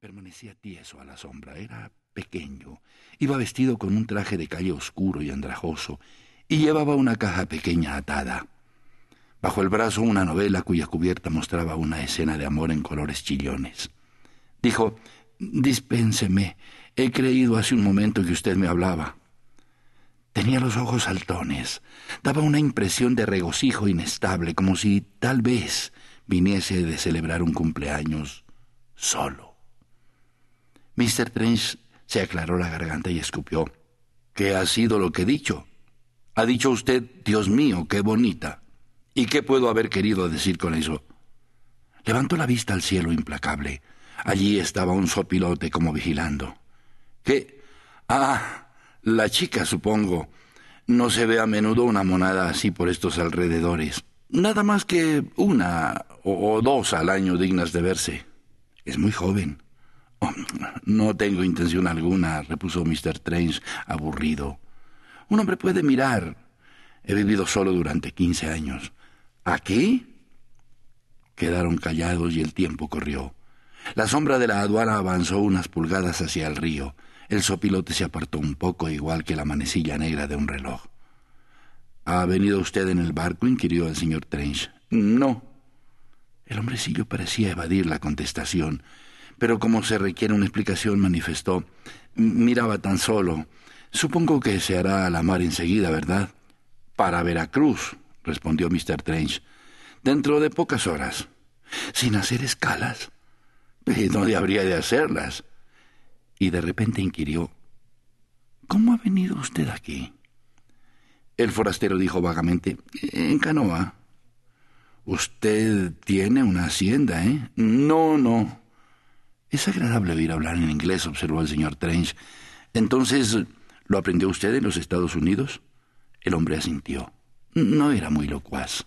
Permanecía tieso a la sombra. Era pequeño. Iba vestido con un traje de calle oscuro y andrajoso, y llevaba una caja pequeña atada. Bajo el brazo una novela cuya cubierta mostraba una escena de amor en colores chillones. Dijo, Dispénseme, he creído hace un momento que usted me hablaba. Tenía los ojos saltones, daba una impresión de regocijo inestable, como si tal vez viniese de celebrar un cumpleaños solo. Mr. Trench se aclaró la garganta y escupió. ¿Qué ha sido lo que he dicho? Ha dicho usted, Dios mío, qué bonita. ¿Y qué puedo haber querido decir con eso? Levantó la vista al cielo implacable. Allí estaba un sopilote como vigilando. ¿Qué? Ah, la chica, supongo. No se ve a menudo una monada así por estos alrededores. Nada más que una o, dos al año dignas de verse. Es muy joven. No tengo intención alguna, repuso Mr. Strange, aburrido. Un hombre puede mirar. He vivido solo durante quince años. ¿Aquí? Quedaron callados y el tiempo corrió. La sombra de la aduana avanzó unas pulgadas hacia el río. El sopilote se apartó un poco, igual que la manecilla negra de un reloj. ¿Ha venido usted en el barco? inquirió el señor Trench. No. El hombrecillo parecía evadir la contestación, pero como se requiere una explicación, manifestó. Miraba tan solo. Supongo que se hará a la mar enseguida, ¿verdad? Para Veracruz, respondió Mr. Trench. Dentro de pocas horas. ¿Sin hacer escalas? ¿Y dónde habría de hacerlas? Y de repente inquirió, ¿Cómo ha venido usted aquí? El forastero dijo vagamente, En canoa. Usted tiene una hacienda, ¿eh? No, no. Es agradable oír hablar en inglés, observó el señor Trench. Entonces, ¿lo aprendió usted en los Estados Unidos? El hombre asintió. No era muy locuaz.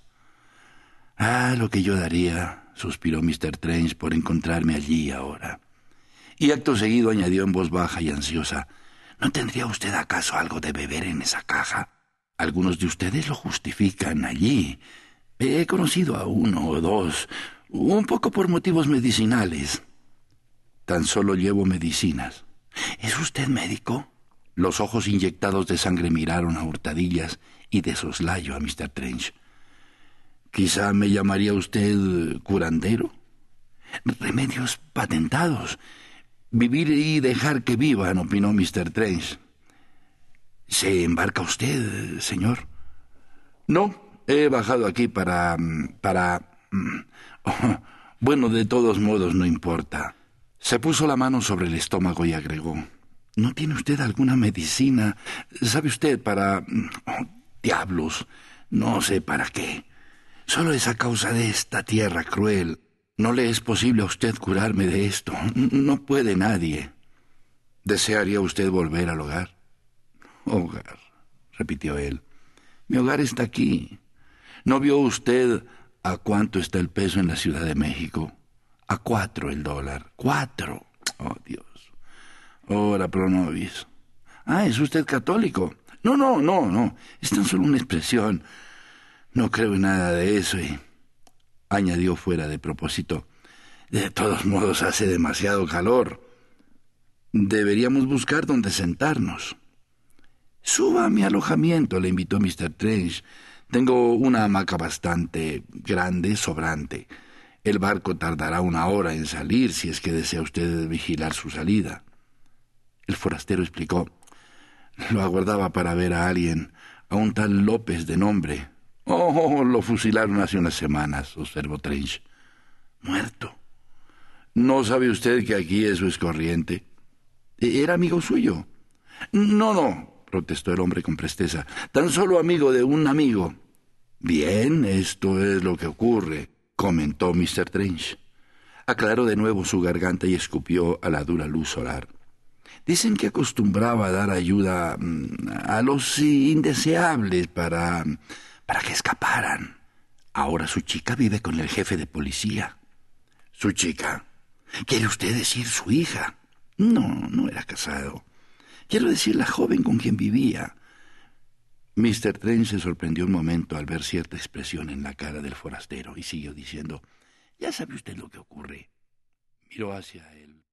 Ah, lo que yo daría, suspiró Mr. Trench por encontrarme allí ahora. Y acto seguido añadió en voz baja y ansiosa, ¿No tendría usted acaso algo de beber en esa caja? Algunos de ustedes lo justifican allí. He conocido a uno o dos, un poco por motivos medicinales. Tan solo llevo medicinas. ¿Es usted médico? Los ojos inyectados de sangre miraron a hurtadillas y de soslayo a Mr. Trench. Quizá me llamaría usted curandero. Remedios patentados. Vivir y dejar que vivan, opinó Mr. Trench. ¿Se embarca usted, señor? No, he bajado aquí para... para... bueno, de todos modos no importa. Se puso la mano sobre el estómago y agregó. ¿No tiene usted alguna medicina? ¿Sabe usted para... diablos? No sé para qué. Solo es a causa de esta tierra cruel. No le es posible a usted curarme de esto. No puede nadie. ¿Desearía usted volver al hogar? Hogar, repitió él. Mi hogar está aquí. ¿No vio usted a cuánto está el peso en la Ciudad de México? A cuatro el dólar. Cuatro. Oh, Dios. Ora pro nobis. Ah, ¿es usted católico? No, no, no, no. Es tan solo una expresión. No creo en nada de eso y añadió fuera de propósito. De todos modos hace demasiado calor. Deberíamos buscar dónde sentarnos. Suba a mi alojamiento, le invitó Mr. Trench. Tengo una hamaca bastante grande, sobrante. El barco tardará una hora en salir si es que desea usted vigilar su salida. El forastero explicó. Lo aguardaba para ver a alguien, a un tal López de nombre. Oh, lo fusilaron hace unas semanas, observó Trench. Muerto. ¿No sabe usted que aquí eso es corriente? E, ¿Era amigo suyo? No, no, protestó el hombre con presteza. Tan solo amigo de un amigo. Bien, esto es lo que ocurre, comentó Mr. Trench. Aclaró de nuevo su garganta y escupió a la dura luz solar. Dicen que acostumbraba a dar ayuda mm, a los indeseables para para que escaparan. Ahora su chica vive con el jefe de policía. ¿Su chica? ¿Quiere usted decir su hija? No, no era casado. Quiero decir la joven con quien vivía. Mr. Trench se sorprendió un momento al ver cierta expresión en la cara del forastero y siguió diciendo, Ya sabe usted lo que ocurre. Miró hacia él.